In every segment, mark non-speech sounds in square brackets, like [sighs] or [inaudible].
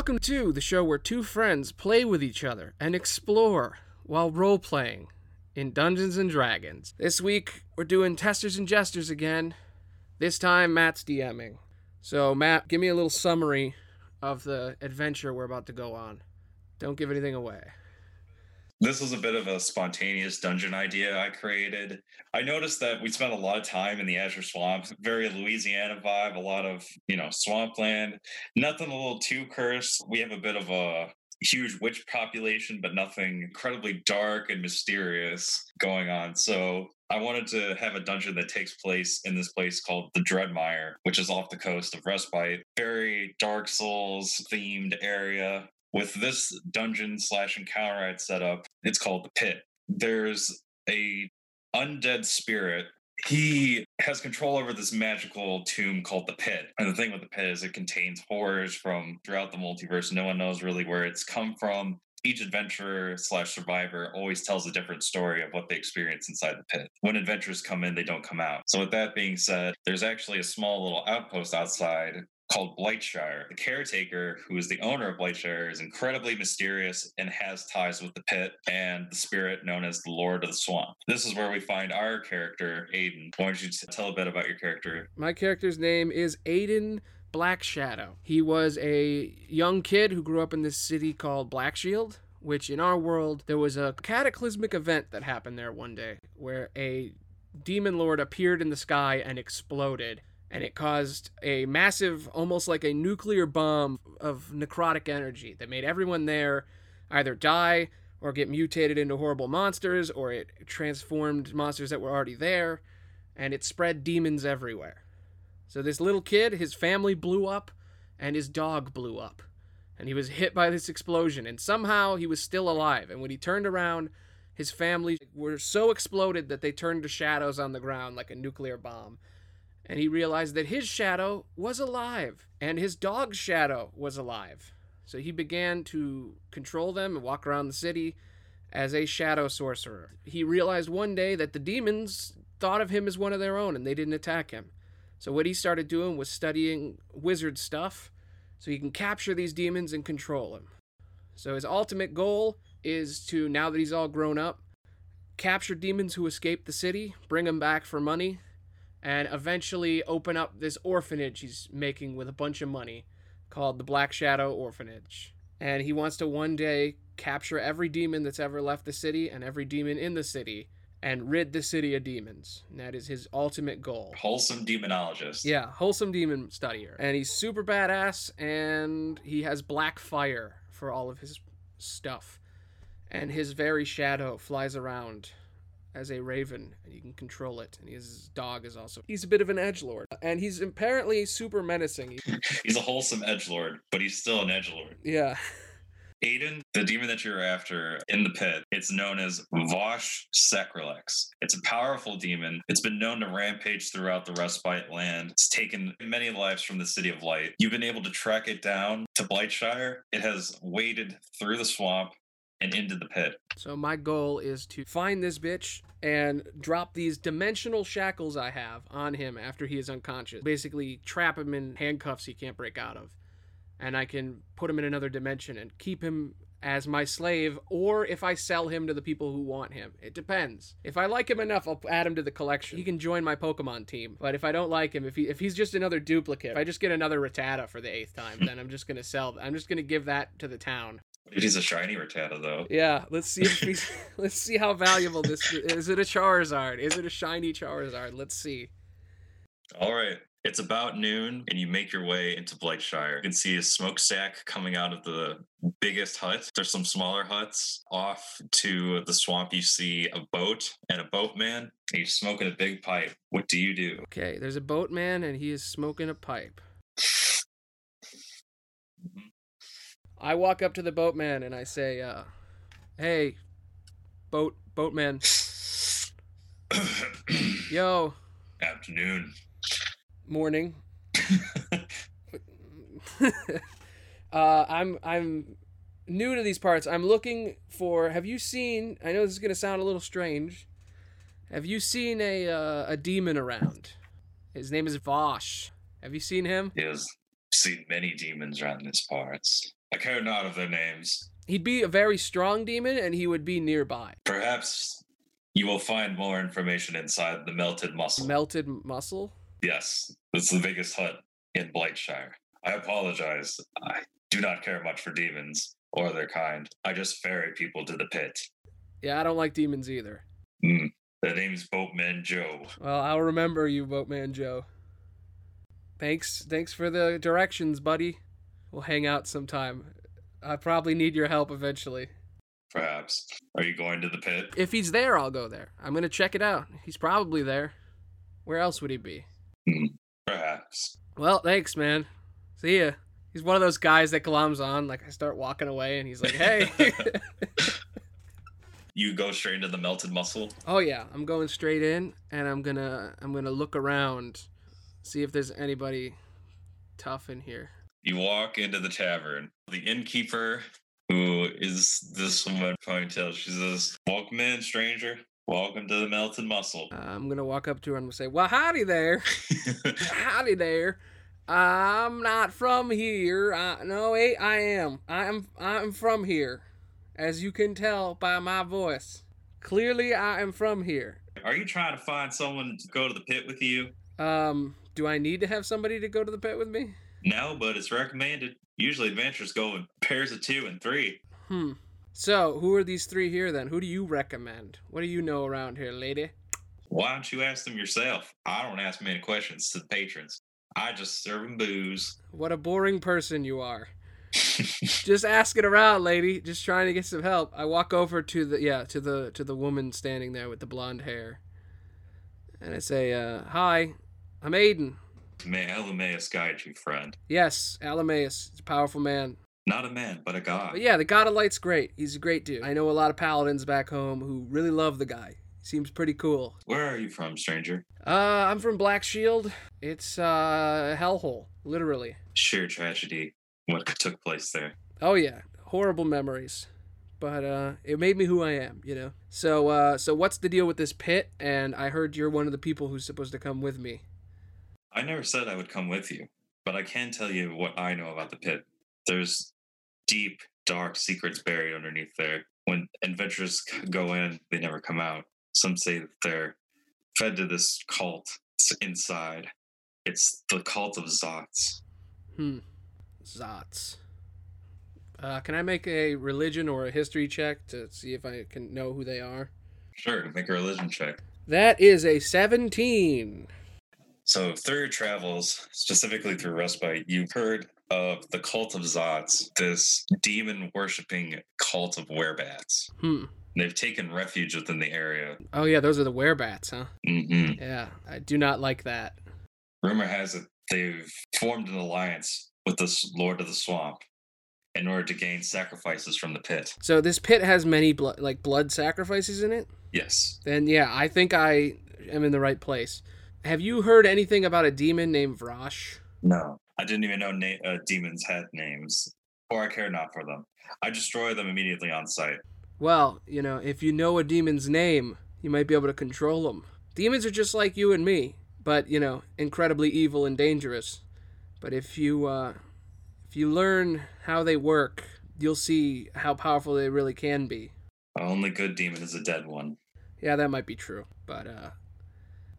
Welcome to the show where two friends play with each other and explore while role playing in Dungeons and Dragons. This week we're doing Testers and Jesters again. This time Matt's DMing. So, Matt, give me a little summary of the adventure we're about to go on. Don't give anything away. This was a bit of a spontaneous dungeon idea I created. I noticed that we spent a lot of time in the Azure Swamp, very Louisiana vibe, a lot of, you know, swampland. Nothing a little too cursed. We have a bit of a huge witch population, but nothing incredibly dark and mysterious going on. So I wanted to have a dungeon that takes place in this place called the Dreadmire, which is off the coast of Respite. Very Dark Souls themed area. With this dungeon slash encounter I'd set up, it's called the Pit. There's a undead spirit. He has control over this magical tomb called the Pit. And the thing with the Pit is it contains horrors from throughout the multiverse. No one knows really where it's come from each adventurer slash survivor always tells a different story of what they experience inside the pit. When adventurers come in, they don't come out. So, with that being said, there's actually a small little outpost outside called Blightshire. The caretaker, who is the owner of Blightshire, is incredibly mysterious and has ties with the pit and the spirit known as the Lord of the Swamp. This is where we find our character, Aiden. Why don't you tell a bit about your character? My character's name is Aiden Black Shadow. He was a young kid who grew up in this city called Blackshield, which in our world, there was a cataclysmic event that happened there one day where a demon lord appeared in the sky and exploded and it caused a massive, almost like a nuclear bomb of necrotic energy that made everyone there either die or get mutated into horrible monsters, or it transformed monsters that were already there, and it spread demons everywhere. So this little kid, his family blew up, and his dog blew up. And he was hit by this explosion, and somehow he was still alive. And when he turned around, his family were so exploded that they turned to shadows on the ground like a nuclear bomb and he realized that his shadow was alive and his dog's shadow was alive. So he began to control them and walk around the city as a shadow sorcerer. He realized one day that the demons thought of him as one of their own and they didn't attack him. So what he started doing was studying wizard stuff so he can capture these demons and control them. So his ultimate goal is to now that he's all grown up, capture demons who escaped the city, bring them back for money, and eventually open up this orphanage he's making with a bunch of money called the Black Shadow Orphanage. And he wants to one day capture every demon that's ever left the city and every demon in the city and rid the city of demons. And that is his ultimate goal. Wholesome demonologist. Yeah, wholesome demon studier. And he's super badass and he has black fire for all of his stuff. And his very shadow flies around as a raven and you can control it and his dog is also he's a bit of an edge lord and he's apparently super menacing [laughs] he's a wholesome edge lord but he's still an edge lord yeah Aiden, the demon that you're after in the pit, it's known as Vosh Sacrilex. It's a powerful demon. It's been known to rampage throughout the Respite land. It's taken many lives from the City of Light. You've been able to track it down to Blightshire. It has waded through the swamp and into the pit. So my goal is to find this bitch and drop these dimensional shackles I have on him after he is unconscious. Basically trap him in handcuffs he can't break out of. And I can put him in another dimension and keep him as my slave or if I sell him to the people who want him. It depends. If I like him enough, I'll add him to the collection. He can join my Pokemon team. But if I don't like him, if he if he's just another duplicate, if I just get another Rattata for the eighth time, then I'm just gonna sell. I'm just gonna give that to the town. It is a shiny Rattata, though. Yeah, let's see if we, [laughs] [laughs] let's see how valuable this is. It a Charizard? Is it a shiny Charizard? Let's see. All right. It's about noon, and you make your way into Blightshire. You can see a smokestack coming out of the biggest hut. There's some smaller huts. Off to the swamp, you see a boat and a boatman. He's smoking a big pipe. What do you do? Okay, there's a boatman, and he is smoking a pipe. [laughs] I walk up to the boatman and I say, uh, "Hey, boat boatman, [coughs] yo, afternoon, morning." [laughs] [laughs] uh, I'm I'm new to these parts. I'm looking for. Have you seen? I know this is gonna sound a little strange. Have you seen a uh, a demon around? His name is Vosh. Have you seen him? Yes, seen many demons around these parts. I care not of their names. He'd be a very strong demon and he would be nearby. Perhaps you will find more information inside the melted muscle. Melted muscle? yes, it's the biggest hut in Blightshire. I apologize. I do not care much for demons or their kind. I just ferry people to the pit. Yeah, I don't like demons either. Hmm. The name's Boatman Joe. Well, I'll remember you, Boatman Joe. Thanks, thanks for the directions, buddy. We'll hang out sometime. I probably need your help eventually. Perhaps. Are you going to the pit? If he's there, I'll go there. I'm gonna check it out. He's probably there. Where else would he be? Hmm. Perhaps. Well, thanks, man. See ya. He's one of those guys that glums on. Like I start walking away, and he's like, "Hey." [laughs] You go straight into the melted muscle. oh yeah, I'm going straight in, and I'm gonna I'm gonna look around, see if there's anybody tough in here. You walk into the tavern. The innkeeper, who is this woman ponytail, she says, Welcome in, stranger. Welcome to the melted muscle. Uh, I'm gonna walk up to her and say, "Well, howdy there, [laughs] howdy there. I'm not from here. I, no, wait, I am. I'm I'm from here, as you can tell by my voice. Clearly, I am from here. Are you trying to find someone to go to the pit with you? Um, do I need to have somebody to go to the pit with me? No, but it's recommended. Usually adventures go in pairs of two and three. Hmm. So, who are these three here then? Who do you recommend? What do you know around here, lady? Why don't you ask them yourself? I don't ask many questions to the patrons. I just serve them booze. What a boring person you are. [laughs] Just asking around, lady. Just trying to get some help. I walk over to the yeah to the to the woman standing there with the blonde hair, and I say, uh, "Hi, I'm Aiden. May Elameus guide you, friend. Yes, Elameus. He's a powerful man. Not a man, but a god. But yeah, the God of Light's great. He's a great dude. I know a lot of paladins back home who really love the guy. Seems pretty cool. Where are you from, stranger? Uh, I'm from Black Shield. It's uh hellhole, literally. Sheer tragedy. What took place there? Oh yeah, horrible memories. But uh it made me who I am, you know. So uh so what's the deal with this pit? And I heard you're one of the people who's supposed to come with me. I never said I would come with you, but I can tell you what I know about the pit. There's deep, dark secrets buried underneath there. When adventurers go in, they never come out. Some say that they're fed to this cult inside. It's the cult of Zots. Hmm. Zots. Uh, can I make a religion or a history check to see if I can know who they are? Sure, make a religion check. That is a 17. So, through your travels, specifically through Respite, you've heard of the cult of Zots, this demon worshipping cult of werebats. Hmm. They've taken refuge within the area. Oh, yeah, those are the werebats, huh? hmm Yeah, I do not like that. Rumor has it they've formed an alliance with the Lord of the Swamp in order to gain sacrifices from the pit. So this pit has many blood, like blood sacrifices in it. Yes. Then yeah, I think I am in the right place. Have you heard anything about a demon named Vrosh? No. I didn't even know na- uh, demons had names, or I care not for them. I destroy them immediately on sight. Well, you know, if you know a demon's name, you might be able to control them. Demons are just like you and me, but you know, incredibly evil and dangerous. But if you uh, if you learn how they work, you'll see how powerful they really can be. The only good demon is a dead one. Yeah, that might be true, but uh,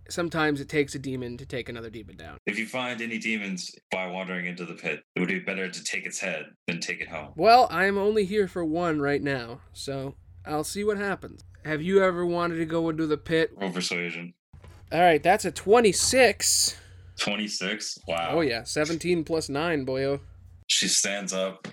sometimes it takes a demon to take another demon down. If you find any demons by wandering into the pit, it would be better to take its head than take it home. Well, I'm only here for one right now, so I'll see what happens. Have you ever wanted to go into the pit? Roll persuasion. All right, that's a 26. 26. Wow. Oh yeah, 17 plus 9, boyo. She stands up.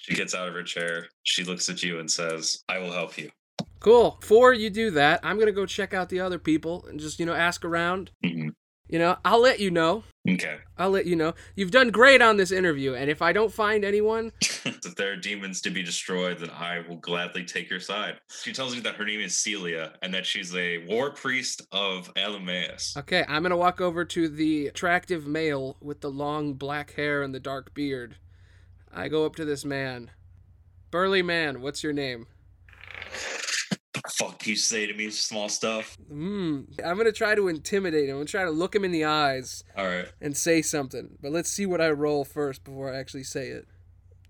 She gets out of her chair. She looks at you and says, I will help you. Cool. Before you do that, I'm going to go check out the other people and just, you know, ask around. hmm You know, I'll let you know. Okay. I'll let you know. You've done great on this interview, and if I don't find anyone, [laughs] if there are demons to be destroyed, then I will gladly take your side. She tells you that her name is Celia and that she's a war priest of Elameus. okay, I'm going to walk over to the attractive male with the long black hair and the dark beard. I go up to this man. Burly man, what's your name? Fuck you say to me, small stuff. Hmm. I'm going to try to intimidate him. I'm to try to look him in the eyes All right. and say something. But let's see what I roll first before I actually say it.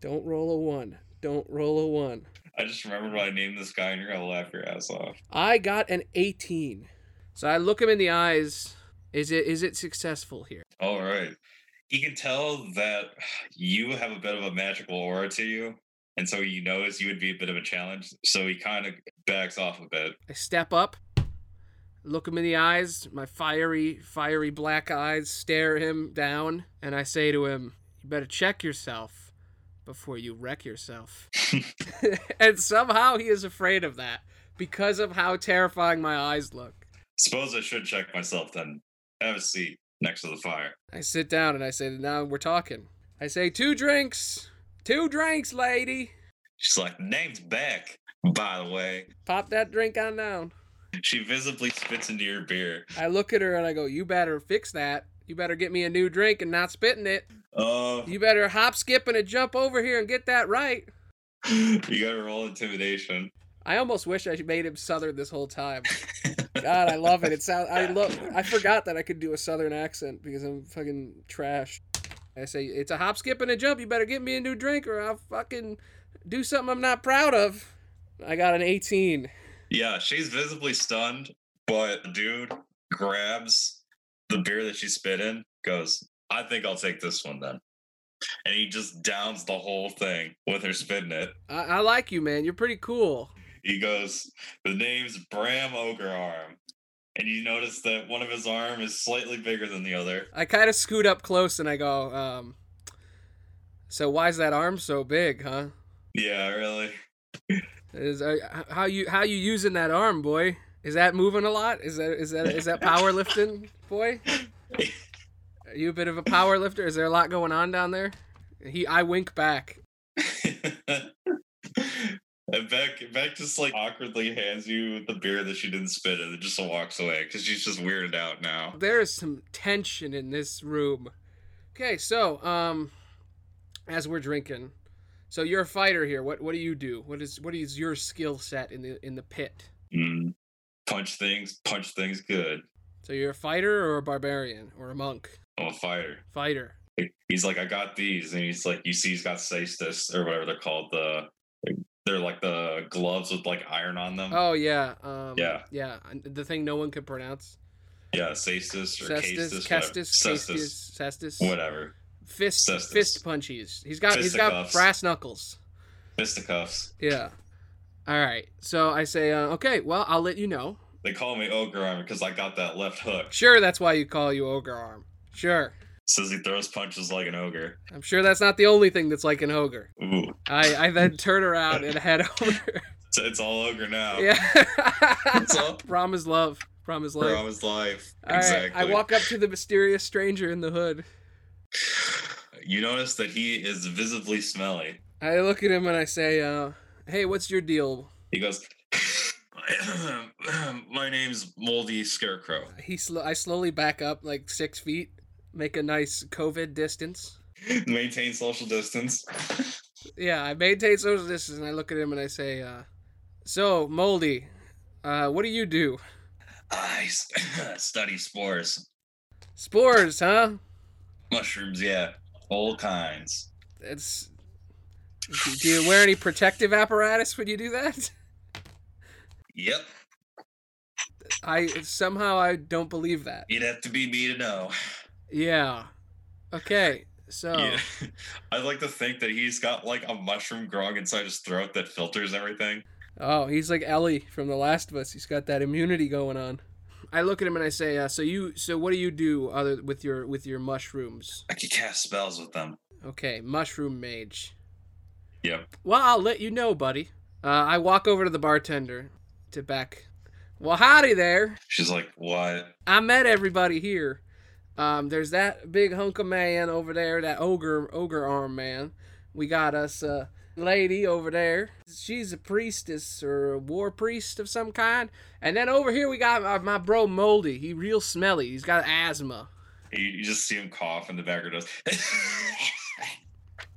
Don't roll a one. Don't roll a one. I just remembered what I named this guy, and you're gonna laugh your ass off. I got an 18. So I look him in the eyes. Is it is it successful here? All right. He can tell that you have a bit of a magical aura to you, and so he knows you would be a bit of a challenge. So he kind of backs off a bit. I step up, look him in the eyes, my fiery, fiery black eyes stare him down, and I say to him, You better check yourself before you wreck yourself. [laughs] [laughs] and somehow he is afraid of that because of how terrifying my eyes look. Suppose I should check myself then. Have a seat next to the fire. I sit down and I say, Now we're talking. I say, Two drinks. Two drinks, lady. She's like, name's Beck, by the way. Pop that drink on down. She visibly spits into your beer. I look at her and I go, You better fix that. You better get me a new drink and not spitting it. Oh, You better hop, skip, and a jump over here and get that right. you gotta roll intimidation. I almost wish I made him southern this whole time. [laughs] God, I love it. It sounds. I love. I forgot that I could do a southern accent because I'm fucking trash. I say it's a hop, skip, and a jump. You better get me a new drink, or I'll fucking do something I'm not proud of. I got an 18. Yeah, she's visibly stunned, but dude grabs the beer that she spit in, goes, I think I'll take this one then. And he just downs the whole thing with her spit in it. I, I like you, man. You're pretty cool. He goes, The name's Bram Ogre Arm. And you notice that one of his arm is slightly bigger than the other. I kind of scoot up close and I go, um, so why's that arm so big, huh? Yeah, really. Is uh, how you how you using that arm, boy? Is that moving a lot? Is that is that is that powerlifting, boy? Are you a bit of a power lifter? Is there a lot going on down there? He I wink back. [laughs] and Beck, Beck just like awkwardly hands you the beer that she didn't spit in and just walks away because she's just weirded out now. There is some tension in this room. Okay, so um as we're drinking. So you're a fighter here. What what do you do? What is what is your skill set in the in the pit? Mm. Punch things, punch things good. So you're a fighter or a barbarian or a monk? I'm a fighter. Fighter. He's like, I got these, and he's like, you see, he's got cestus or whatever they're called. The they're like the gloves with like iron on them. Oh yeah. Um, Yeah. Yeah. The thing no one could pronounce. Yeah, cestus or Cestus, Cestus, Cestus. whatever. Fist, Cestus. fist punchies. He's got, he's got brass knuckles. Fisticuffs. Yeah. All right. So I say, uh, okay, well, I'll let you know. They call me ogre arm because I got that left hook. Sure, that's why you call you ogre arm. Sure. Says he throws punches like an ogre. I'm sure that's not the only thing that's like an ogre. Ooh, I, I then turn around and head [laughs] over. it's, it's all ogre now. yeah. What's up? [laughs] Prom is love. Prom is love. From his life. All right. exactly. I walk up to the mysterious stranger in the hood. You notice that he is visibly smelly. I look at him and I say, uh, "Hey, what's your deal?" He goes, [coughs] [coughs] "My name's Moldy Scarecrow." He sl- I slowly back up like six feet, make a nice COVID distance. Maintain social distance. Yeah, I maintain social distance, and I look at him and I say, uh, "So, Moldy, uh, what do you do? I [laughs] study spores, Spores, huh? mushrooms, yeah, all kinds. It's. Do do you wear any protective apparatus when you do that? Yep, I somehow I don't believe that. you'd have to be me to know. Yeah. Okay. So. [laughs] Yeah. I'd like to think that he's got like a mushroom growing inside his throat that filters everything. Oh, he's like Ellie from The Last of Us. He's got that immunity going on. I look at him and I say, uh, "So you, so what do you do other with your with your mushrooms?" I can cast spells with them. Okay, mushroom mage. Yep. Well, I'll let you know, buddy. Uh, I walk over to the bartender, to Beck. Well, howdy there. She's like, what? I met everybody here. Um, there's that big hunk of man over there, that ogre ogre arm man. We got us a lady over there. She's a priestess or a war priest of some kind. And then over here we got my, my bro Moldy. He real smelly. He's got asthma. You, you just see him cough in the background.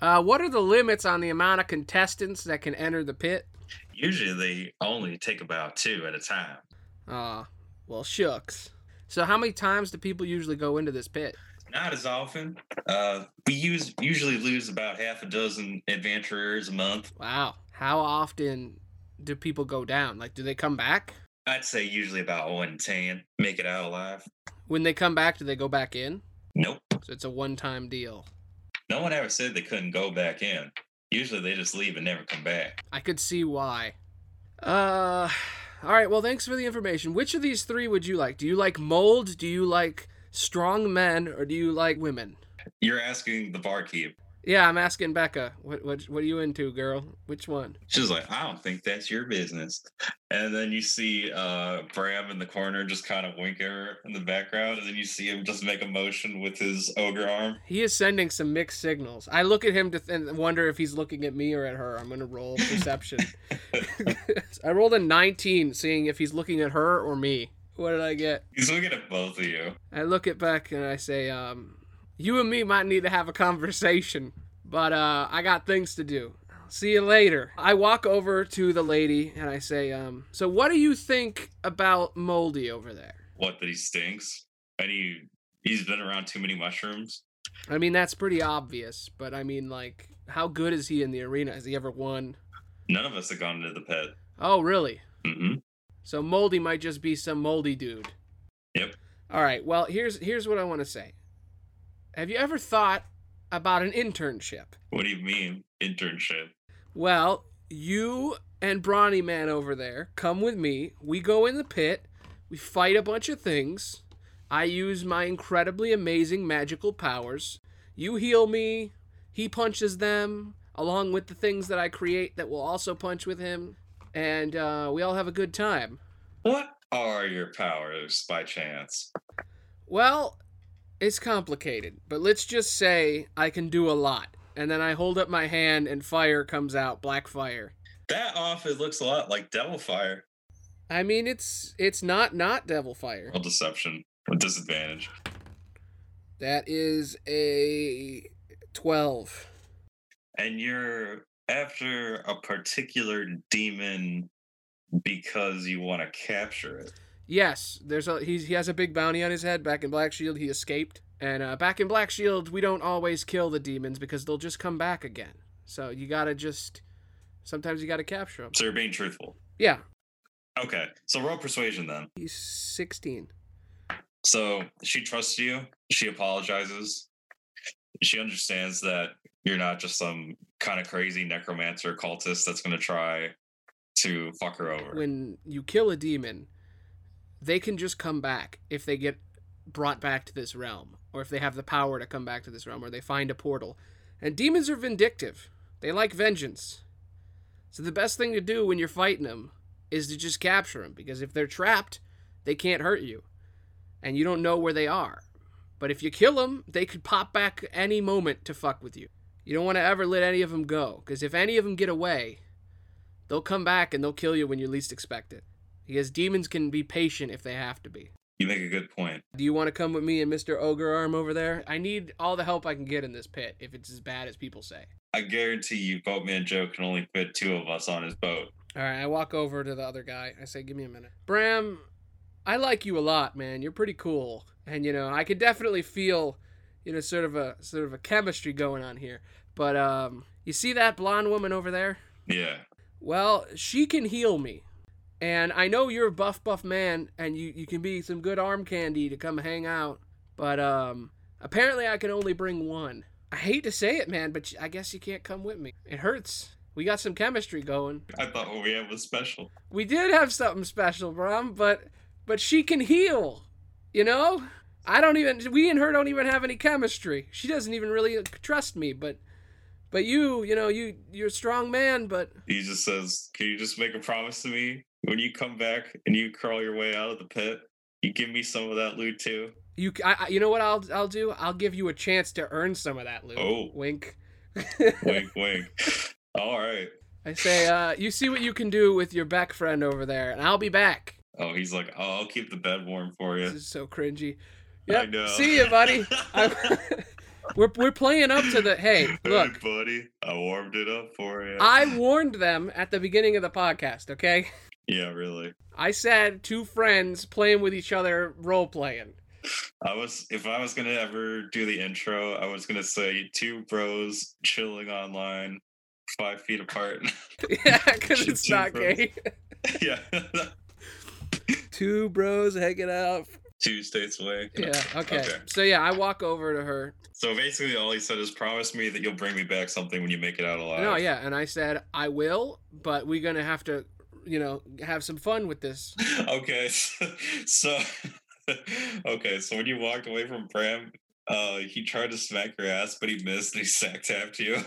Uh, what are the limits on the amount of contestants that can enter the pit? Usually they only take about two at a time. Uh, well, shucks. So how many times do people usually go into this pit? Not as often. Uh, we use usually lose about half a dozen adventurers a month. Wow. How often do people go down? Like, do they come back? I'd say usually about one in ten make it out alive. When they come back, do they go back in? Nope. So it's a one-time deal. No one ever said they couldn't go back in. Usually they just leave and never come back. I could see why. Uh, all right. Well, thanks for the information. Which of these three would you like? Do you like mold? Do you like strong men, or do you like women? You're asking the barkeep. Yeah, I'm asking Becca. What what what are you into, girl? Which one? She's like, I don't think that's your business. And then you see uh Bram in the corner just kind of wink at her in the background, and then you see him just make a motion with his ogre arm. He is sending some mixed signals. I look at him to th- and wonder if he's looking at me or at her. I'm gonna roll perception. [laughs] [laughs] I rolled a 19, seeing if he's looking at her or me. What did I get? He's looking at both of you. I look at Beck and I say, um, you and me might need to have a conversation, but uh, I got things to do. See you later. I walk over to the lady and I say, um, so what do you think about Moldy over there? What that he stinks. And he he's been around too many mushrooms. I mean, that's pretty obvious, but I mean, like, how good is he in the arena? Has he ever won? None of us have gone into the pit. Oh, really? hmm So Moldy might just be some moldy dude. Yep. All right. Well, here's here's what I want to say. Have you ever thought about an internship? What do you mean internship? Well, you and Brawny Man over there come with me. We go in the pit. We fight a bunch of things. I use my incredibly amazing magical powers. You heal me. He punches them, along with the things that I create that will also punch with him. And uh, we all have a good time. What are your powers by chance? Well, it's complicated, but let's just say I can do a lot. And then I hold up my hand and fire comes out, black fire. That off it looks a lot like devil fire. I mean, it's it's not not devil fire. Well, deception with disadvantage. That is a 12. And you're after a particular demon because you want to capture it. Yes, there's a he's, he has a big bounty on his head. Back in Black Shield, he escaped, and uh, back in Black Shield, we don't always kill the demons because they'll just come back again. So you gotta just sometimes you gotta capture them. So you're being truthful. Yeah, Okay, so roll persuasion then. he's 16. So she trusts you. She apologizes. She understands that you're not just some kind of crazy necromancer cultist that's going to try to fuck her over. When you kill a demon, they can just come back if they get brought back to this realm, or if they have the power to come back to this realm, or they find a portal. And demons are vindictive. They like vengeance. So the best thing to do when you're fighting them is to just capture them, because if they're trapped, they can't hurt you, and you don't know where they are. But if you kill them, they could pop back any moment to fuck with you. You don't want to ever let any of them go, because if any of them get away, they'll come back and they'll kill you when you least expect it. Because demons can be patient if they have to be. You make a good point. Do you want to come with me and Mr. Ogre Arm over there? I need all the help I can get in this pit if it's as bad as people say. I guarantee you, Boatman Joe can only fit two of us on his boat. All right, I walk over to the other guy. I say, "Give me a minute." Bram, I like you a lot, man. You're pretty cool. And you know, I could definitely feel, you know, sort of a sort of a chemistry going on here. But um, you see that blonde woman over there? Yeah. Well, she can heal me. And I know you're a buff buff man and you, you can be some good arm candy to come hang out. But um apparently I can only bring one. I hate to say it, man, but I guess you can't come with me. It hurts. We got some chemistry going. I thought what we had was special. We did have something special, Bram, but but she can heal. You know? I don't even we and her don't even have any chemistry. She doesn't even really trust me, but but you, you know, you you're a strong man, but He just says, Can you just make a promise to me when you come back and you crawl your way out of the pit? You give me some of that loot too? You, I, you know what I'll, I'll do? I'll give you a chance to earn some of that loot. Oh. Wink. wink, [laughs] wink. All right. I say, uh, you see what you can do with your back friend over there, and I'll be back. Oh, he's like, oh, I'll keep the bed warm for you. This is so cringy. I Yep. know. See you, buddy. [laughs] [laughs] We're we're playing up to the. Hey, look. Hey, buddy, I warmed it up for you. I warned them at the beginning of the podcast. Okay. Yeah, really. I said two friends playing with each other, role playing. I was if I was gonna ever do the intro, I was gonna say two bros chilling online, five feet apart. [laughs] yeah, because it's not bros. gay. [laughs] yeah, [laughs] Two bros hanging out. two states away. Yeah. Okay. Okay. So yeah, I walk over to her. So basically, all he said is, "Promise me that you'll bring me back something when you make it out alive." No, yeah, and I said I will, but we're gonna have to, you know, have some fun with this. [laughs] okay, so [laughs] okay, so when you walked away from Bram, uh, he tried to smack your ass, but he missed. And he sack tapped you.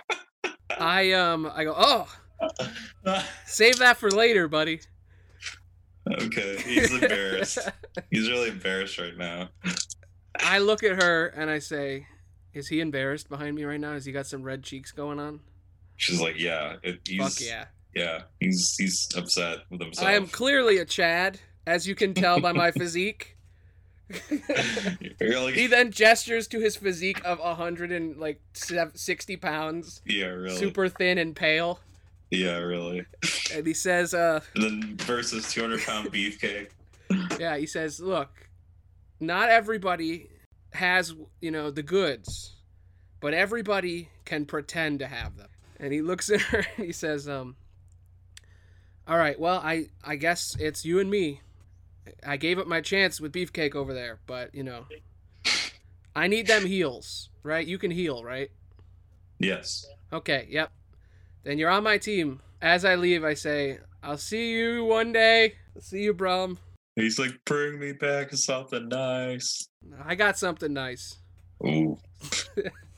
[laughs] I um, I go, oh, save that for later, buddy. okay, he's embarrassed. he's really embarrassed right now. I look at her and I say, "Is he embarrassed behind me right now? Has he got some red cheeks going on?" She's like, "Yeah, it, he's Fuck yeah! Yeah, he's he's upset with himself." I am clearly a Chad, as you can tell by my [laughs] physique. You're he then gestures to his physique of hundred and like sixty pounds, yeah, really, super thin and pale, yeah, really. and he says, "Uh, [laughs] And then versus 200 pound [laughs] beefcake. yeah," he says, "Look, not everybody has you know the goods, but everybody can pretend to have them." And he looks at her and he says, "Um, all right, well, I I guess it's you and me. I gave up my chance with Beefcake over there, but you know, I need them heals, right? You can heal, right? Yes. Okay, yep. Then you're on my team. As I leave, I say, I'll see you one day. I'll see you, Brum. He's like, bring me back something nice. I got something nice. Ooh. [laughs]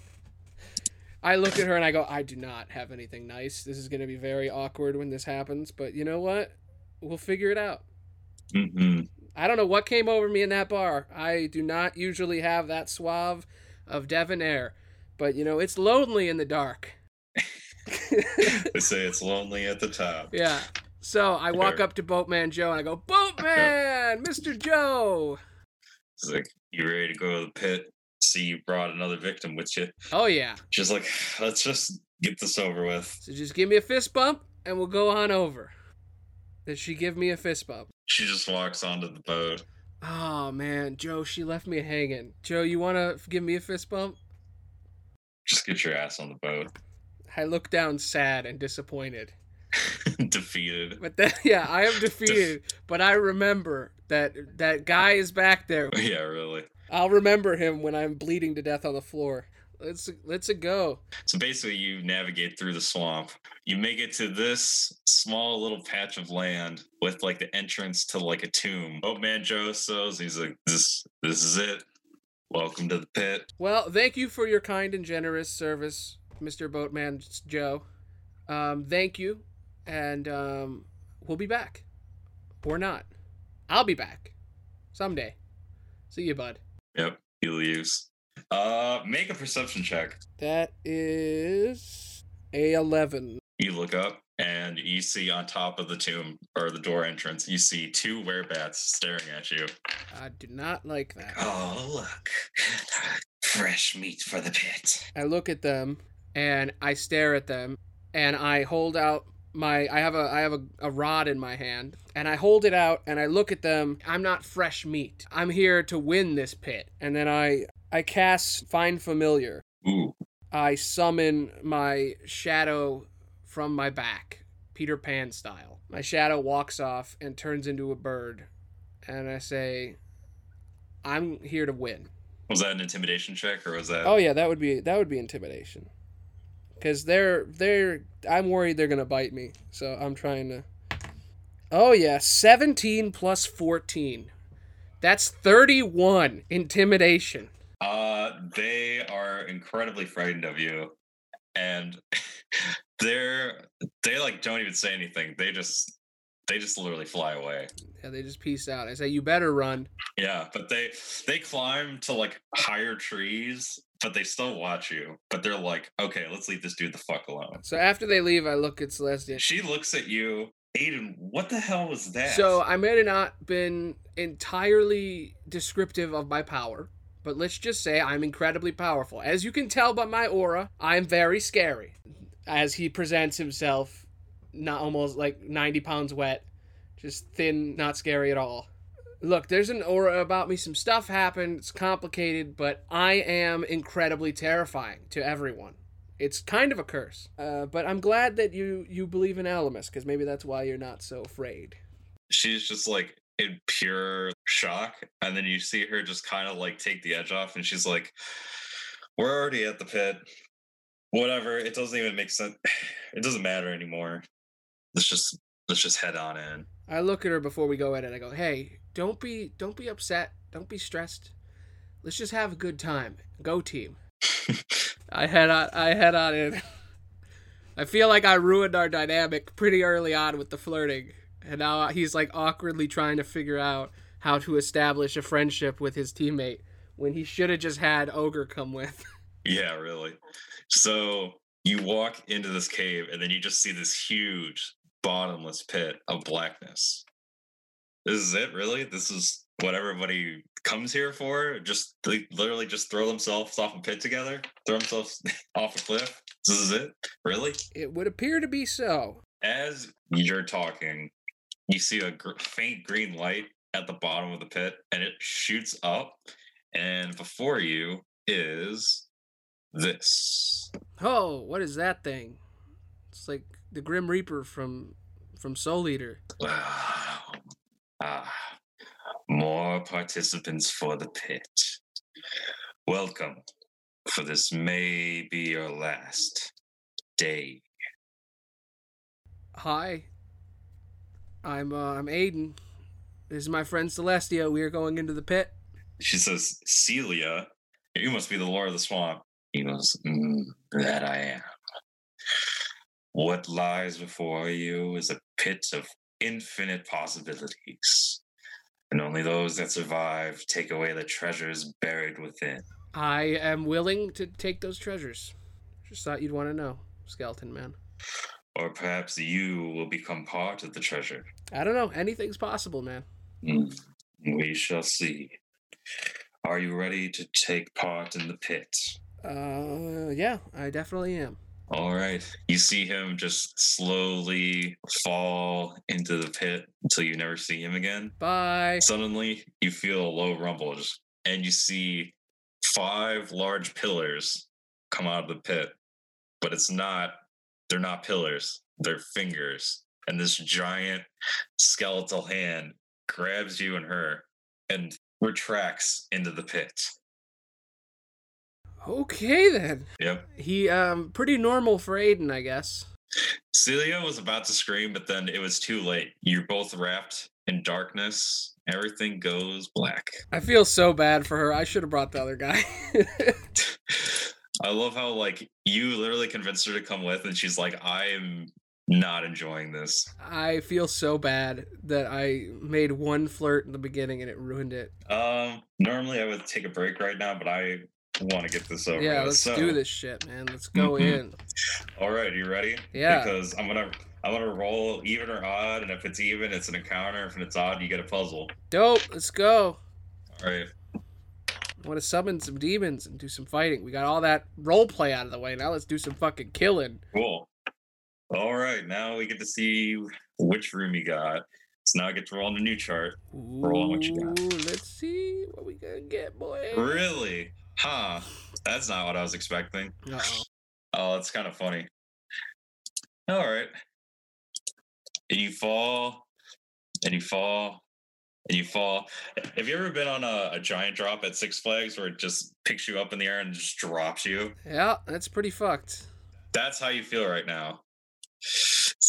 I look at her and I go, I do not have anything nice. This is going to be very awkward when this happens, but you know what? We'll figure it out. Mm-mm. I don't know what came over me in that bar. I do not usually have that suave of debonair, but you know, it's lonely in the dark. [laughs] They say it's lonely at the top. yeah. So I walk up to Boatman Joe and I go, Boatman, Mr. Joe. It's like, you ready to go to the pit? See, you brought another victim with you. Oh, yeah. She's like, let's just get this over with. So just give me a fist bump and we'll go on over. Did she give me a fist bump? She just walks onto the boat. Oh, man. Joe, she left me hanging. Joe, you want to give me a fist bump? Just get your ass on the boat. I look down sad and disappointed. [laughs] Defeated. But then, [laughs] yeah, I am defeated. but I remember that that guy is back there. [laughs] Yeah, really. I'll remember him when I'm bleeding to death on the floor. Let's let's a go. So basically, you navigate through the swamp. You make it to this small little patch of land with like the entrance to like a tomb. Boatman Joe says he's like, "This, this is it. Welcome to the pit." Well, thank you for your kind and generous service, Mr. Boatman Joe. Um, thank you, and um, we'll be back, or not. I'll be back someday. See you, bud. Yep, he leaves. Uh, make a perception check. That is a eleven. You look up and you see on top of the tomb or the door entrance, you see two werebats staring at you. I do not like that. Oh, look. Fresh meat for the pit. I look at them and I stare at them and I hold out my I have a I have a, a rod in my hand and I hold it out and I look at them. I'm not fresh meat. I'm here to win this pit. And then I I cast find familiar. Ooh. I summon my shadow from my back, Peter Pan style. My shadow walks off and turns into a bird and I say I'm here to win. Was that an intimidation check or was that? Oh yeah, that would be that would be intimidation. Cause they're they're I'm worried they're gonna bite me, so I'm trying to. Oh yeah, seventeen plus fourteen, that's thirty-one intimidation. Uh, they are incredibly frightened of you, and [laughs] they're they like don't even say anything. They just they just literally fly away. Yeah, they just peace out. I say you better run. Yeah, but they they climb to like higher trees, but they still watch you. But they're like, okay, let's leave this dude the fuck alone. So after they leave, I look at Celestia. She looks at you, Aiden. What the hell was that? So I may have not been entirely descriptive of my power, but let's just say I'm incredibly powerful. As you can tell by my aura, I'm very scary. As he presents himself, not almost like 90 pounds wet, just thin, not scary at all. Look, there's an aura about me. Some stuff happened. It's complicated, but I am incredibly terrifying to everyone. It's kind of a curse. Uh, but I'm glad that you you believe in Alamus, because maybe that's why you're not so afraid. She's just like in pure shock, and then you see her just kind of like take the edge off, and she's like, "We're already at the pit. Whatever. It doesn't even make sense. [sighs] It doesn't matter anymore. Let's just let's just head on in." I look at her before we go in, and I go, "Hey, don't be don't be upset. Don't be stressed. Let's just have a good time. Go team." [laughs] I head on. I head on in. I feel like I ruined our dynamic pretty early on with the flirting, and now he's like awkwardly trying to figure out how to establish a friendship with his teammate when he should have just had Ogre come with. [laughs] Yeah, really. So you walk into this cave, and then you just see this huge bottomless pit of blackness. This is it, really? This is what everybody comes here for? Just they literally just throw themselves off a pit together, throw themselves [laughs] off a cliff. This is it, really? It would appear to be so. As you're talking, you see a gr- faint green light at the bottom of the pit, and it shoots up, and before you is this. Oh, what is that thing? It's like the Grim Reaper from from Soul Eater. [sighs] [laughs] ah, more participants for the pit. Welcome, for this may be your last day. Hi. I'm uh, I'm Aiden. This is my friend Celestia. We are going into the pit. She says, Celia, you must be the Lord of the Swamp. He goes, "Mm, That I am. What lies before you is a pit of infinite possibilities. And only those that survive take away the treasures buried within. I am willing to take those treasures. Just thought you'd want to know, Skeleton Man. Or perhaps you will become part of the treasure. I don't know. Anything's possible, man. Mm, We shall see. Are you ready to take part in the pit? Uh, yeah, I definitely am. All right. You see him just slowly fall into the pit until you never see him again. Bye. Suddenly, you feel a low rumble, and you see five large pillars come out of the pit. But it's not, they're not pillars, they're fingers. And this giant skeletal hand grabs you and her and retracts into the pit. Okay then. Yep. He um pretty normal for Aiden, I guess. Celia was about to scream, but then it was too late. You're both wrapped in darkness. Everything goes black. I feel so bad for her. I should have brought the other guy. [laughs] I love how like you literally convinced her to come with, and she's like, "I am not enjoying this." I feel so bad that I made one flirt in the beginning and it ruined it. Um, normally I would take a break right now, but I want to get this over. yeah, with. let's So, do this shit, man. Let's go Mhm. in. All right, you ready? Yeah. Because I'm gonna I'm gonna roll even or odd, and if it's even, it's an encounter. If it's odd, you get a puzzle. Dope. Let's go. All right. I want to summon some demons and do some fighting. We got all that role play out of the way. Now let's do some fucking killing. Cool. All right, now we get to see which room you got. So now I get to roll on the new chart. Roll on what you got. Ooh, Let's see what we gonna get, boy. Really? Huh. That's not what I was expecting. Uh-oh. Oh, that's kind of funny. All right. And you fall, and you fall, and you fall. Have you ever been on a, a giant drop at Six Flags where it just picks you up in the air and just drops you? Yeah, that's pretty fucked. That's how you feel right now.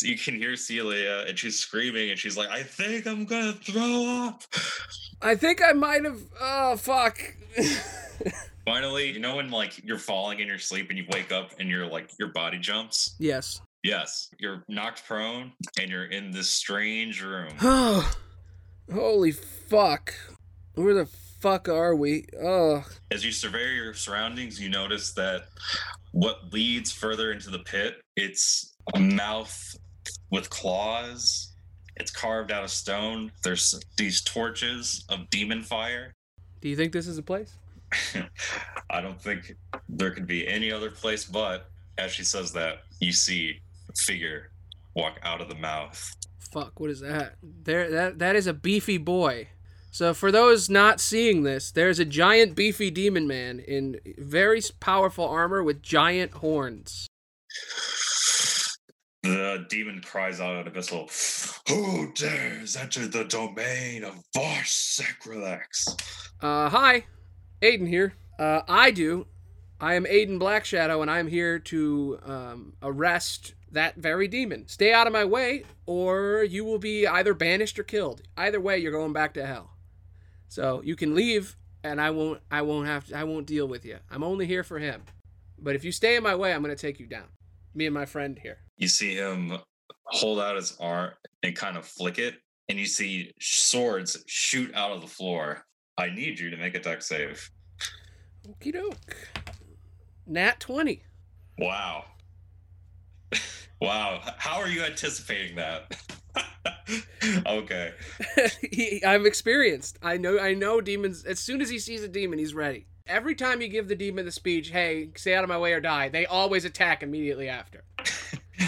You can hear Celia, and she's screaming, and she's like, "I think I'm gonna throw up." I think I might have. Oh fuck. [laughs] Finally, you know when like you're falling in your sleep and you wake up and you're like your body jumps. yes. Yes, you're knocked prone and you're in this strange room. Oh, [sighs] holy fuck. Where the fuck are we? Oh, As you survey your surroundings, you notice that what leads further into the pit, it's a mouth with claws. It's carved out of stone. There's these torches of demon fire. do you think this is a place? [laughs] I don't think there could be any other place but as she says that, you see a figure walk out of the mouth. Fuck, what is that? There, that that is a beefy boy. So for those not seeing this, there's a giant beefy demon man in very powerful armor with giant horns. The demon cries out at Abyssal, Who dares enter the domain of Vosh Sacrilex? Uh, hi, Aiden here. Uh, I do. I am Aiden Black Shadow, and I'm here to um, arrest that very demon. Stay out of my way, or you will be either banished or killed. Either way, you're going back to hell. So you can leave, and I won't. I won't have. To, I won't deal with you. I'm only here for him. But if you stay in my way, I'm gonna take you down. Me and my friend here. You see him hold out his arm and kind of flick it, and you see swords shoot out of the floor. I need you to make a dex save. Okie doke. Nat twenty. Wow. [laughs] wow. How are you anticipating that? [laughs] okay. [laughs] he, I'm experienced. I know. I know demons. As soon as he sees a demon, he's ready. Every time you give the demon the speech, "Hey, stay out of my way or die," they always attack immediately after.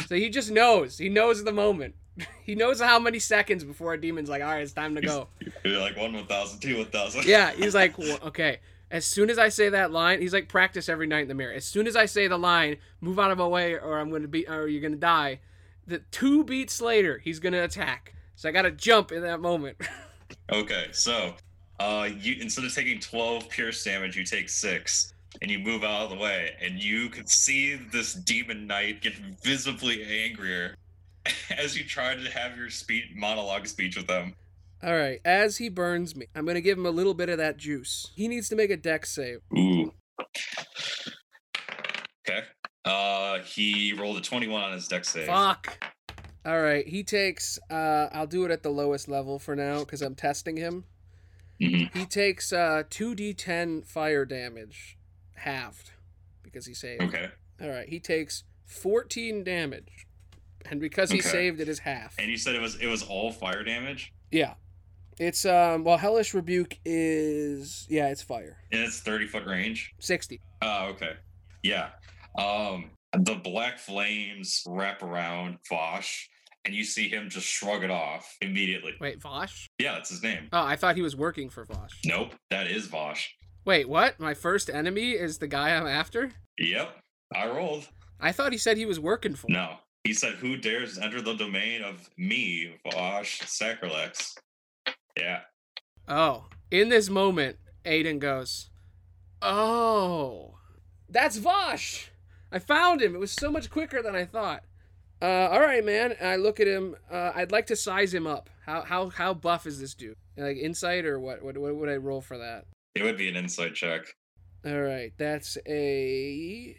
So he just knows. He knows the moment. [laughs] He knows how many seconds before a demon's like, "All right, it's time to go." [laughs] You're like one one thousand, two one thousand. Yeah, he's [laughs] like, "Well, "Okay." As soon as I say that line, he's like, "Practice every night in the mirror." As soon as I say the line, "Move out of my way, or I'm gonna be, or you're gonna die," the two beats later, he's gonna attack. So I gotta jump in that moment. Okay, so uh you instead of taking 12 pierce damage, you take six and you move out of the way, and you can see this demon knight get visibly angrier [laughs] as you try to have your speech monologue speech with them. All right, as he burns me, I'm gonna give him a little bit of that juice. He needs to make a dex save. Ooh. Okay. Uh he rolled a 21 on his dex save. Fuck. All right, he takes. Uh, I'll do it at the lowest level for now because I'm testing him. Mhm. He takes uh 2d10 fire damage, halved, because he saved. Okay. All right, he takes 14 damage, and because he Okay. saved, it is half. And you said it was it was all fire damage? Yeah, it's um. Well, hellish rebuke is yeah, it's fire. And it's 30 foot range? 60. Oh, okay. Yeah. Um the black flames wrap around Vosh and you see him just shrug it off immediately. Wait, Vosh? Yeah, that's his name. Oh, I thought he was working for Vosh. Nope, that is Vosh. Wait, what? My first enemy is the guy I'm after? Yep. I rolled. I thought he said he was working for. No. He said, Who dares enter the domain of me, Vosh Sacrilex? Yeah. Oh, in this moment, Aiden goes, "Oh, that's Vosh! I found him. It was so much quicker than I thought." Uh, all right, man. And I look at him. Uh, I'd like to size him up. How how how buff is this dude? Like insight or what? What what would I roll for that? It would be an insight check. All right, that's a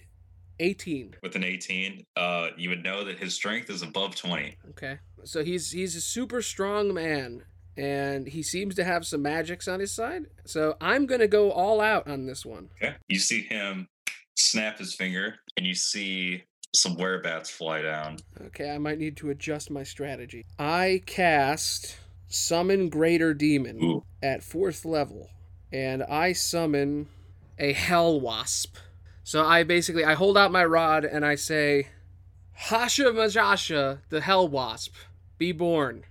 18. With an 18, uh, you would know that his strength is above 20. Okay, so he's he's a super strong man, and he seems to have some magics on his side. So I'm gonna go all out on this one. Okay. You see him snap his finger, and you see some werebats fly down. Okay, I might need to adjust my strategy. I cast Summon Greater Demon Ooh. at fourth level, and I summon a Hell Wasp. So I basically I hold out my rod and I say, Hasha Majasha, the Hell Wasp, be born,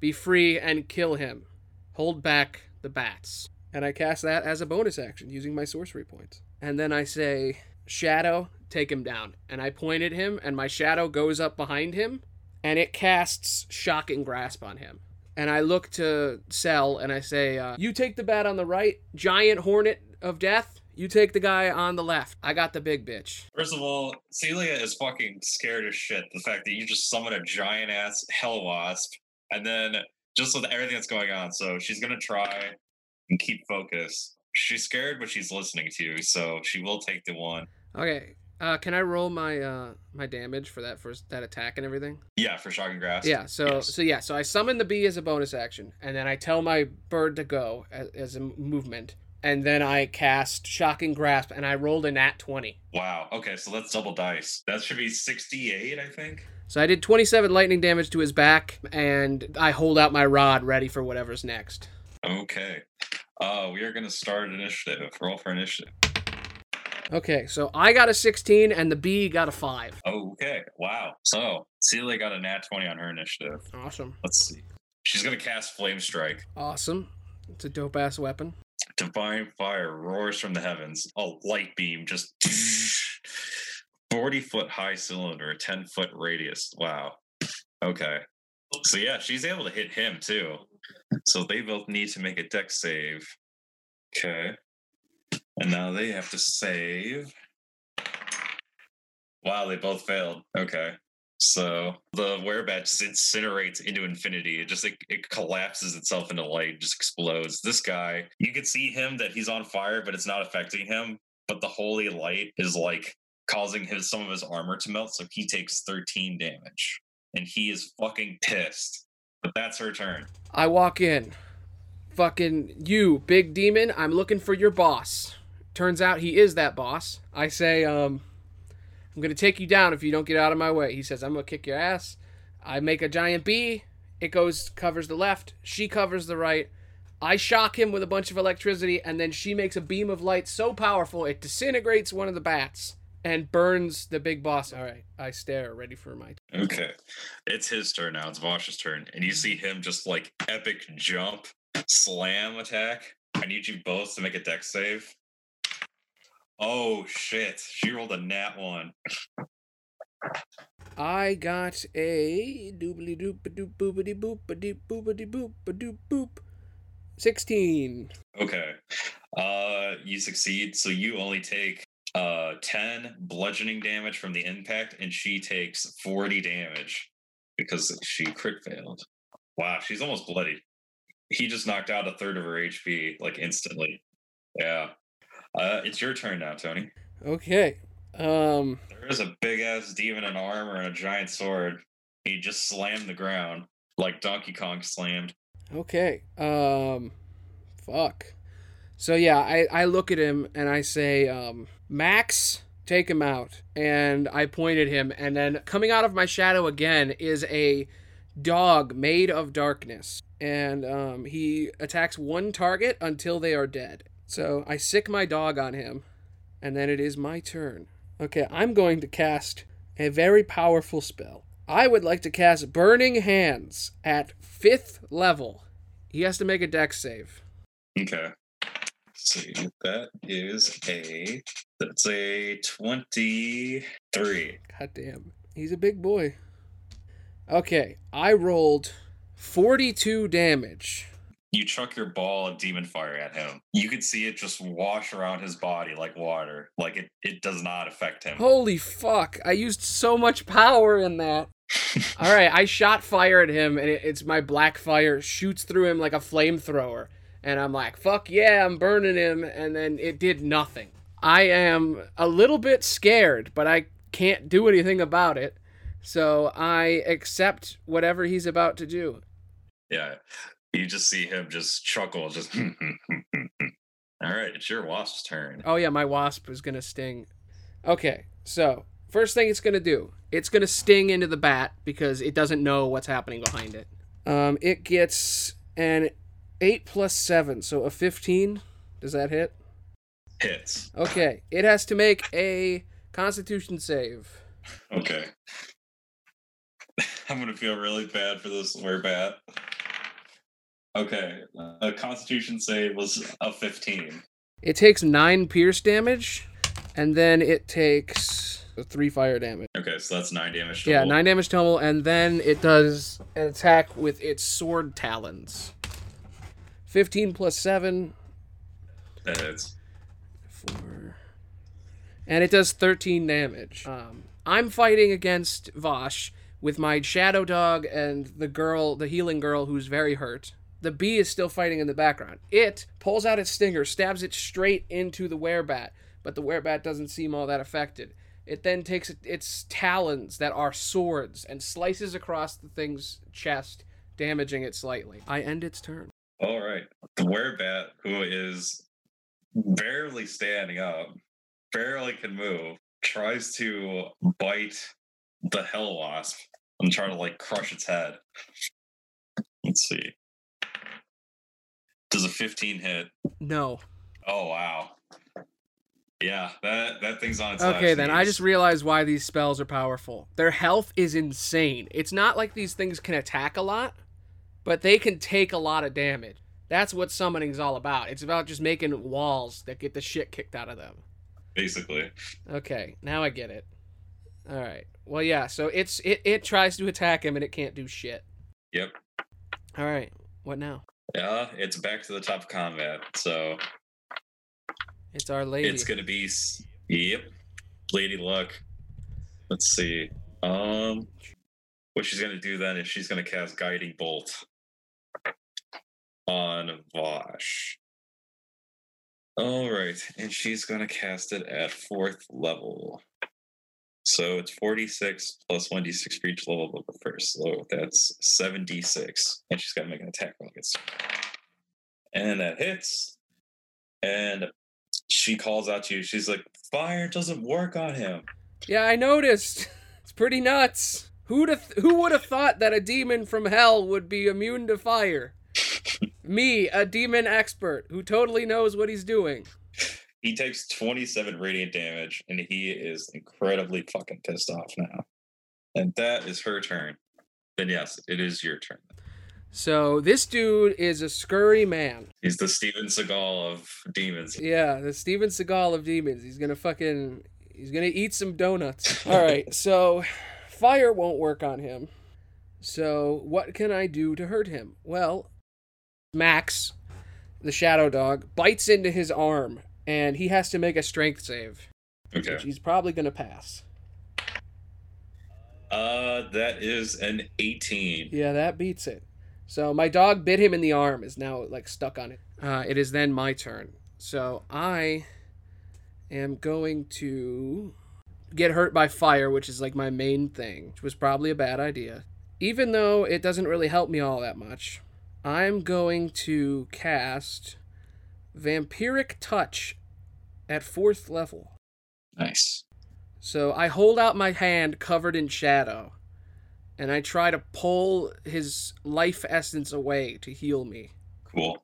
be free, and kill him. Hold back the bats. And I cast that as a bonus action using my sorcery points. And then I say, Shadow, take him down. And I point at him, and my shadow goes up behind him, and it casts Shocking Grasp on him. And I look to Cell, and I say, uh, You take the bat on the right, Giant Hornet of Death. You take the guy on the left. I got the big bitch. First of all, Celia is fucking scared as shit. The fact that you just summoned a giant ass hell wasp, and then just with everything that's going on, so she's gonna try and keep focus. She's scared, but she's listening to you, so she will take the one. Okay. Uh, can I roll my uh, my damage for that first that attack and everything? Yeah, for shocking grasp. Yeah. So Yes. so yeah. So I summon the bee as a bonus action, and then I tell my bird to go as, as a movement, and then I cast Shocking Grasp, and I rolled a nat twenty. Wow. Okay, so that's double dice. That should be sixty-eight, I think. So I did twenty seven lightning damage to his back, and I hold out my rod ready for whatever's next. Okay. Uh, we are gonna start initiative. Roll for initiative. Okay. So I got a sixteen, and the bee got a five. Okay. Wow. So Celia got a nat twenty on her initiative. Awesome. Let's see. She's gonna cast Flame Strike. Awesome. It's a dope ass weapon. Divine fire roars from the heavens. A light beam just [laughs] 40 foot high cylinder, 10 foot radius. Wow. Okay. So yeah, she's able to hit him too. So they both need to make a dex save. Okay. And now they have to save. Wow, they both failed. Okay. So the werebat just incinerates into infinity. It just it, it collapses itself into light, just explodes. This guy, you can see him that he's on fire, but it's not affecting him. But the holy light is like causing his some of his armor to melt, so he takes 13 damage. And he is fucking pissed. But that's her turn. I walk in. Fucking you, big demon, I'm looking for your boss. Turns out he is that boss. I say, um, I'm gonna take you down if you don't get out of my way. He says, I'm gonna kick your ass. I make a giant bee. It goes covers the left. She covers the right. I shock him with a bunch of electricity, and then she makes a beam of light so powerful it disintegrates one of the bats and burns the big boss. All right, I stare, ready for my. Okay. It's his turn now. It's Vosh's turn. And you see him just like epic jump, slam attack. I need you both to make a dex save. Oh shit. She rolled a nat one. I got a doobly doop a doop boopity boop a doop boopity boop a doop boop. 16. Okay. Uh you succeed, so you only take uh 10 bludgeoning damage from the impact, and she takes 40 damage because she crit failed. Wow, she's almost bloody. He just knocked out a third of her HP like instantly. Yeah. Uh it's your turn now, Tony. Okay. Um There is a big ass demon in armor and a giant sword. He just slammed the ground like Donkey Kong slammed. okay. Um fuck. So yeah, I I look at him and I say um Max, take him out. And I point at him and then coming out of my shadow again is a dog made of darkness. And um he attacks one target until they are dead. So I sick my dog on him and then it is my turn. Okay, I'm going to cast a very powerful spell. I would like to cast Burning Hands at fifth level. He has to make a dex save. Okay. see, that is a that's a twenty-three. God damn. He's a big boy. Okay, I rolled 42 damage. You chuck your ball of demon fire at him. You can see it just wash around his body like water. Like it, it does not affect him. Holy fuck, I used so much power in that. [laughs] All right, I shot fire at him, and it, it's my black fire shoots through him like a flamethrower. And I'm like, fuck yeah, I'm burning him. And then it did nothing. I am a little bit scared, but I can't do anything about it. So I accept whatever he's about to do. yeah. You just see him just chuckle, just [laughs] All right, it's your wasp's turn. Oh yeah, my wasp is gonna sting. Okay, so first thing it's gonna do, it's gonna sting into the bat because it doesn't know what's happening behind it. Um, it gets an eight plus seven, so a fifteen. Does that hit? Hits. Okay, it has to make a Constitution save. Okay. [laughs] I'm gonna feel really bad for this werebat. Okay, a Constitution save was a 15. It takes nine pierce damage, and then it takes three fire damage. Okay, so that's nine damage. Yeah, nine damage total, and then it does an attack with its sword talons. 15 plus 7, That hits. 4. And it does 13 damage. Um, I'm fighting against Vosh with my shadow dog and the girl, the healing girl who's very hurt. The bee is still fighting in the background. It pulls out its stinger, stabs it straight into the werebat, but the werebat doesn't seem all that affected. It then takes its talons that are swords and slices across the thing's chest, damaging it slightly. I end its turn. All right. The werebat, who is barely standing up, barely can move, tries to bite the hell wasp and try to like crush its head. Let's see. Does a 15 hit? No. Oh wow. Yeah, that that thing's on its Okay, then I just realized why these spells are powerful. Their health is insane. It's not like these things can attack a lot, but they can take a lot of damage. That's what summoning's all about. It's about just making walls that get the shit kicked out of them. Basically. Okay, now I get it. All right. Well, yeah. So it's it it tries to attack him and it can't do shit. Yep. All right. What now? Yeah, it's back to the top of combat. So It's our lady. it's gonna be yep, Lady Luck. Let's see. Um, what she's gonna do then is she's gonna cast Guiding Bolt on Vosh. All right, and she's gonna cast it at fourth level. So it's 46 plus 1d6 for each level of the first. So that's 7d6. And she's got to make an attack roll against And that hits. And she calls out to you. She's like, Fire doesn't work on him. Yeah, I noticed. [laughs] It's pretty nuts. Who'd have, who would have thought that a demon from hell would be immune to fire? [laughs] Me, a demon expert who totally knows what he's doing. He takes 27 radiant damage and he is incredibly fucking pissed off now. And that is her turn. Then, yes, it is your turn. So this dude is a scurry man. He's the Steven Seagal of demons. Yeah, the Steven Seagal of demons. He's gonna fucking he's gonna eat some donuts. All right, [laughs] so fire won't work on him. So what can I do to hurt him? Well, Max, the shadow dog, bites into his arm, and he has to make a strength save, Okay. which he's probably gonna pass. Uh, that is an 18. Yeah, that beats it. So my dog bit him in the arm, is now like stuck on it. Uh, it is then my turn. So I am going to get hurt by fire, which is like my main thing, which was probably a bad idea. Even though it doesn't really help me all that much, I'm going to cast Vampiric Touch at fourth level. Nice. So I hold out my hand covered in shadow, and I try to pull his life essence away to heal me. Cool.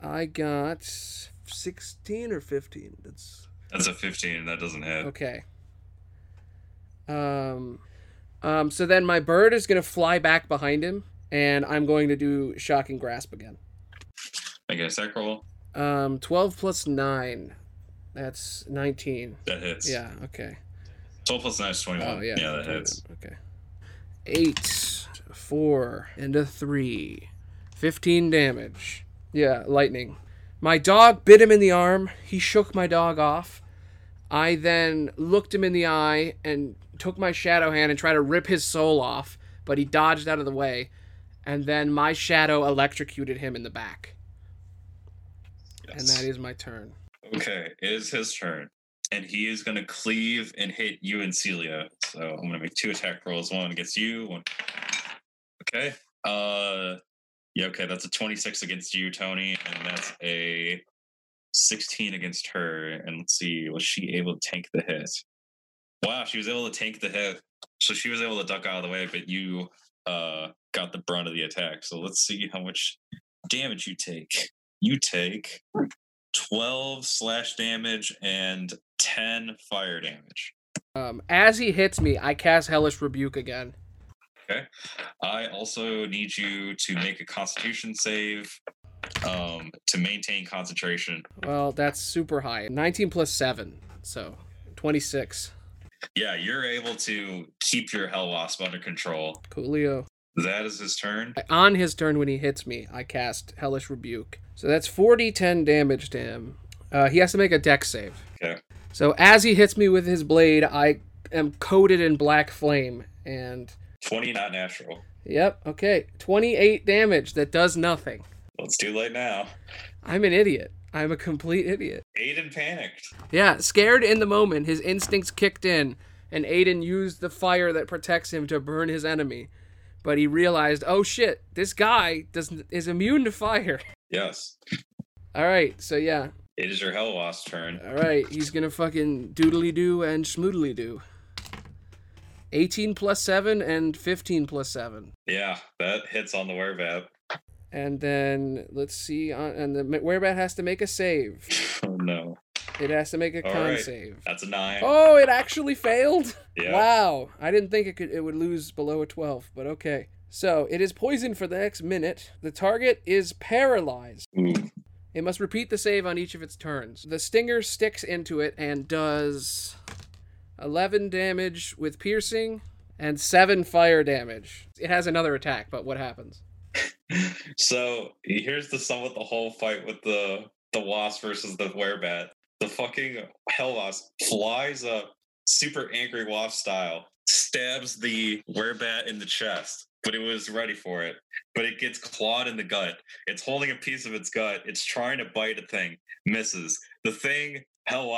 I got 16 or 15. That's That's a 15. That doesn't hit. okay. Um, um, so then my bird is gonna fly back behind him, and I'm going to do shocking grasp again. I guess attack roll. Um, 12 plus nine, that's 19. That hits. Yeah. Okay. 12 plus 9 is 21. Oh yeah. yeah, that hits. Okay. Eight, four, and a three. Fifteen damage. Yeah, lightning. My dog bit him in the arm. He shook my dog off. I then looked him in the eye and took my shadow hand and tried to rip his soul off, but he dodged out of the way. And then my shadow electrocuted him in the back. And that is my turn. Okay, it is his turn. And he is going to cleave and hit you and Celia. So I'm going to make two attack rolls. One against you. One. Okay. Uh, yeah. Okay, that's a 26 against you, Tony, and that's a 16 against her. And let's see, was she able to tank the hit? Wow, she was able to tank the hit. So she was able to duck out of the way, but you uh got the brunt of the attack. So let's see how much damage you take. You take 12 slash damage and 10 fire damage. Um, as he hits me, I cast Hellish Rebuke again. Okay. I also need you to make a constitution save um, to maintain concentration. Well, that's super high. 19 plus 7, so 26. Yeah, you're able to keep your Hell Wasp under control. Coolio. That is his turn. On his turn, when he hits me, I cast Hellish Rebuke. So that's 40 10 damage to him. Uh, he has to make a dex save. Okay. So as he hits me with his blade, I am coated in black flame. And, 20 not natural. yep, okay. 28 damage. That does nothing. Well, it's too late now. I'm an idiot. I'm a complete idiot. Aiden panicked. Yeah, scared in the moment, his instincts kicked in, and Aiden used the fire that protects him to burn his enemy. But he realized, oh shit, this guy doesn't is immune to fire. Yes. All right, so yeah, It is your Hell Wasp turn. all right, he's gonna fucking doodly do and schmoodly do. 18 plus 7 and 15 plus 7. Yeah, that hits on the Werebat. And then let's see, uh, and the werebat has to make a save. [laughs] Oh no. It has to make a All con right. save. That's a 9. Oh, it actually failed. yeah. Wow, I didn't think it could. It would lose below a twelve, but okay. So it is poisoned for the next minute. The target is paralyzed. Ooh. It must repeat the save on each of its turns. The stinger sticks into it and does 11 damage with piercing and 7 fire damage. It has another attack, but what happens? [laughs] So here's the sum of the whole fight with the the wasp versus the werebat. The fucking hell flies up, super angry wasp style, stabs the werebat in the chest, but it was ready for it. But it gets clawed in the gut. It's holding a piece of its gut. It's trying to bite a thing, misses. The thing, hell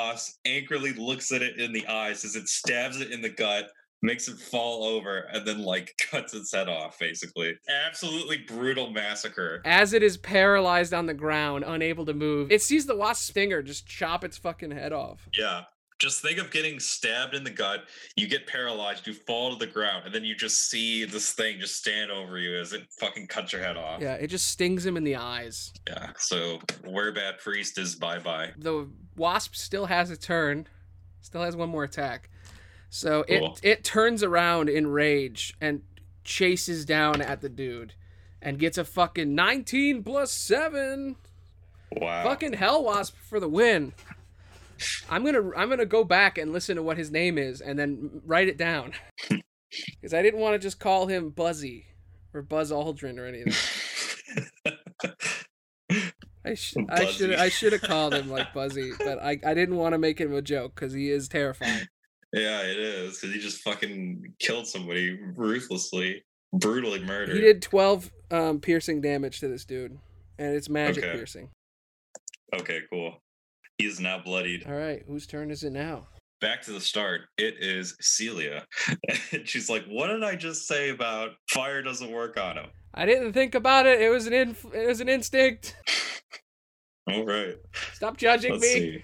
angrily looks at it in the eyes as it stabs it in the gut, makes it fall over, and then like [laughs] cuts its head off, basically. Absolutely brutal massacre. As it is paralyzed on the ground, unable to move, it sees the wasp stinger just chop its fucking head off. Yeah. Just think of getting stabbed in the gut. You get paralyzed, you fall to the ground, and then you just see this thing just stand over you as it fucking cuts your head off. Yeah, it just stings him in the eyes. Yeah. So Werebat Priest is bye bye. The wasp still has a turn, still has one more attack. So Cool. it it turns around in rage and chases down at the dude and gets a fucking 19 plus 7. Wow. Fucking hell wasp for the win. I'm going to I'm going to go back and listen to what his name is and then write it down. [laughs] Cuz I didn't want to just call him Buzzy or Buzz Aldrin or anything. [laughs] I sh- I should I should have called him like Buzzy, but I I didn't want to make him a joke cuz he is terrifying. Yeah, it is because he just fucking killed somebody ruthlessly, brutally murdered. He did 12 um, piercing damage to this dude, and it's magic Okay. piercing. Okay, cool. He is now bloodied. All right, whose turn is it now? Back to the start. It is Celia. and [laughs] she's like, What did I just say about fire doesn't work on him? I didn't think about it. It was an inf- it was an instinct. [laughs] All right. Stop judging Let's me. see.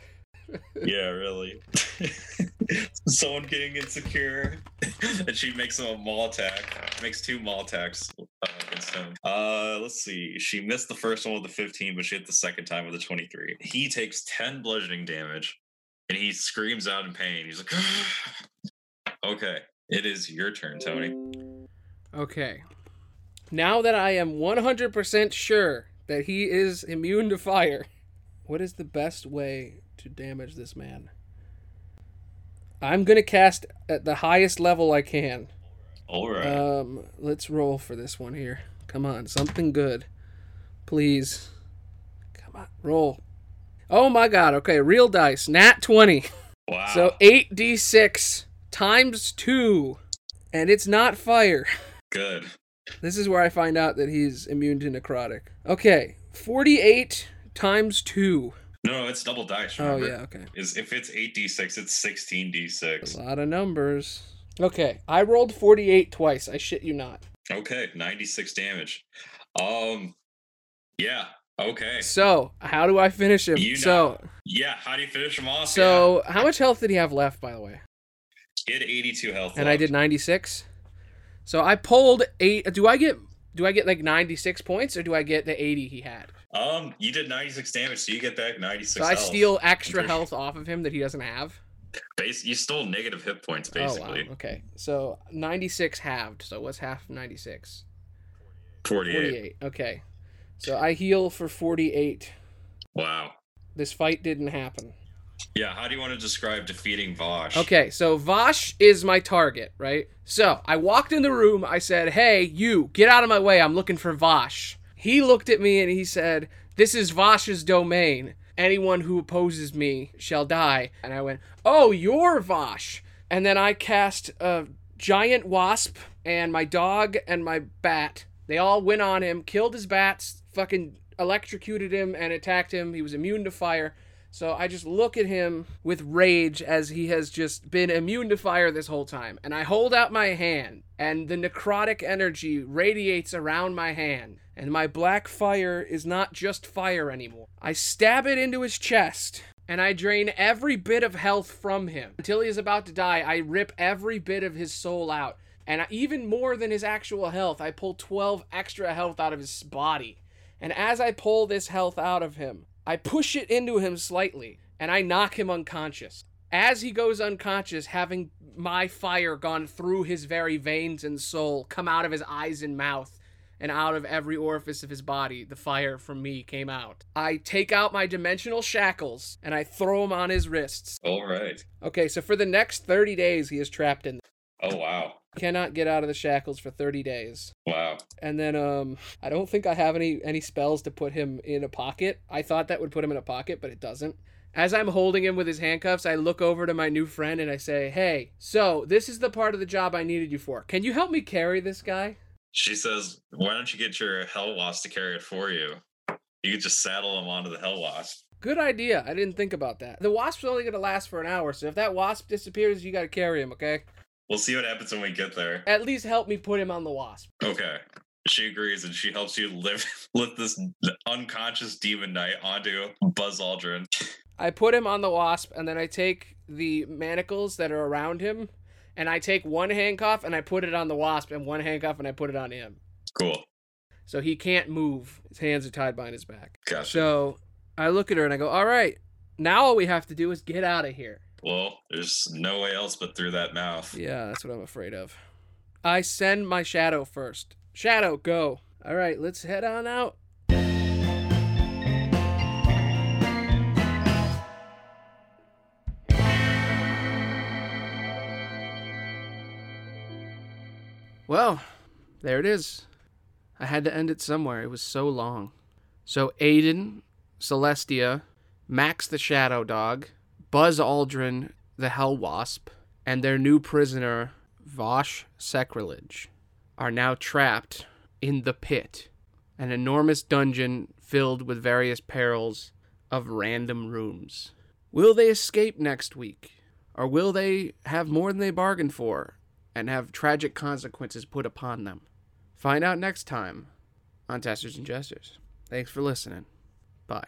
Yeah, really. [laughs] Someone getting insecure, and she makes him a maul attack. Makes two maul attacks uh, against him. Uh, let's see. She missed the first one with the 15, but she hit the second time with the 23. He takes 10 bludgeoning damage, and he screams out in pain. He's like, [sighs] "Okay, it is your turn, Tony." Okay. Now that I am 100% sure that he is immune to fire, what is the best way to damage this man? I'm going to cast at the highest level I can. All right. Um, let's roll for this one here. Come on, something good. Please. Come on, roll. Oh my god, okay, real dice. Nat 20. wow. So 8d6 times 2. And it's not fire. good. This is where I find out that he's immune to necrotic. Okay, 48 times 2. No, no, it's double dice. Oh, Remember? yeah, okay. Is if it's 8d6, it's 16d6. A lot of numbers. Okay, I rolled 48 twice. I shit you not. Okay, 96 damage. Um, yeah, okay. So, how do I finish him? You so, Yeah, how do you finish him off? so how much health did he have left, by the way? yeah. he had 82 health. and I did 96. So I pulled eight. Do I get do I get like 96 points or do I get the 80 he had? Um, you did 96 damage, so you get back 96 So I health. steal extra health off of him that he doesn't have. Base, you stole negative hit points, Oh wow. basically. Okay. So 96 halved. So what's half of 96? 48. 48. Okay. So I heal for 48. Wow. This fight didn't happen. Yeah, how do you want to describe defeating Vosh? Okay, so Vosh is my target, right? So I walked in the room. I said, Hey, you, get out of my way. I'm looking for Vosh. He looked at me and he said, This is Vosh's domain. Anyone who opposes me shall die. And I went, Oh, you're Vosh. And then I cast a giant wasp and my dog and my bat. They all went on him, killed his bats, fucking electrocuted him and attacked him. He was immune to fire. So I just look at him with rage as he has just been immune to fire this whole time. And I hold out my hand, and the necrotic energy radiates around my hand. And my black fire is not just fire anymore. I stab it into his chest, and I drain every bit of health from him. Until he is about to die, I rip every bit of his soul out. And even more than his actual health, I pull 12 extra health out of his body. And as I pull this health out of him, I push it into him slightly and I knock him unconscious. As he goes unconscious, having my fire gone through his very veins and soul, come out of his eyes and mouth, and out of every orifice of his body, the fire from me came out. I take out my dimensional shackles and I throw them on his wrists. All right. Okay, so for the next 30 days, he is trapped in. Oh wow. Cannot get out of the shackles for 30 days. Wow. And then um I don't think I have any any spells to put him in a pocket. I thought that would put him in a pocket, but it doesn't. As I'm holding him with his handcuffs, I look over to my new friend and I say, "Hey, so this is the part of the job I needed you for. Can you help me carry this guy?" She says, "Why don't you get your hell wasp to carry it for you? You could just saddle him onto the hell wasp." Good idea. I didn't think about that. The wasp's only going to last for an hour, so if that wasp disappears, you got to carry him, okay? We'll see what happens when we get there. At least help me put him on the wasp. Okay. She agrees and she helps you lift [laughs] lift this unconscious demon knight onto Buzz Aldrin. I put him on the wasp and then I take the manacles that are around him and I take one handcuff and I put it on the wasp and one handcuff and I put it on him. Cool. So he can't move. His hands are tied behind his back. Gotcha. So I look at her and I go, "All right. Now all we have to do is get out of here." Well, there's no way else but through that mouth. Yeah, that's what I'm afraid of. I send my shadow first. Shadow, go. All right, let's head on out. Well, there it is. I had to end it somewhere. It was so long. So Aiden, Celestia, Max the Shadow Dog, Buzz Aldrin the Hell Wasp, and their new prisoner, Vosh Sacrilege, are now trapped in the pit, an enormous dungeon filled with various perils of random rooms. Will they escape next week? Or will they have more than they bargained for and have tragic consequences put upon them? Find out next time on Testers and Jesters. Thanks for listening. Bye.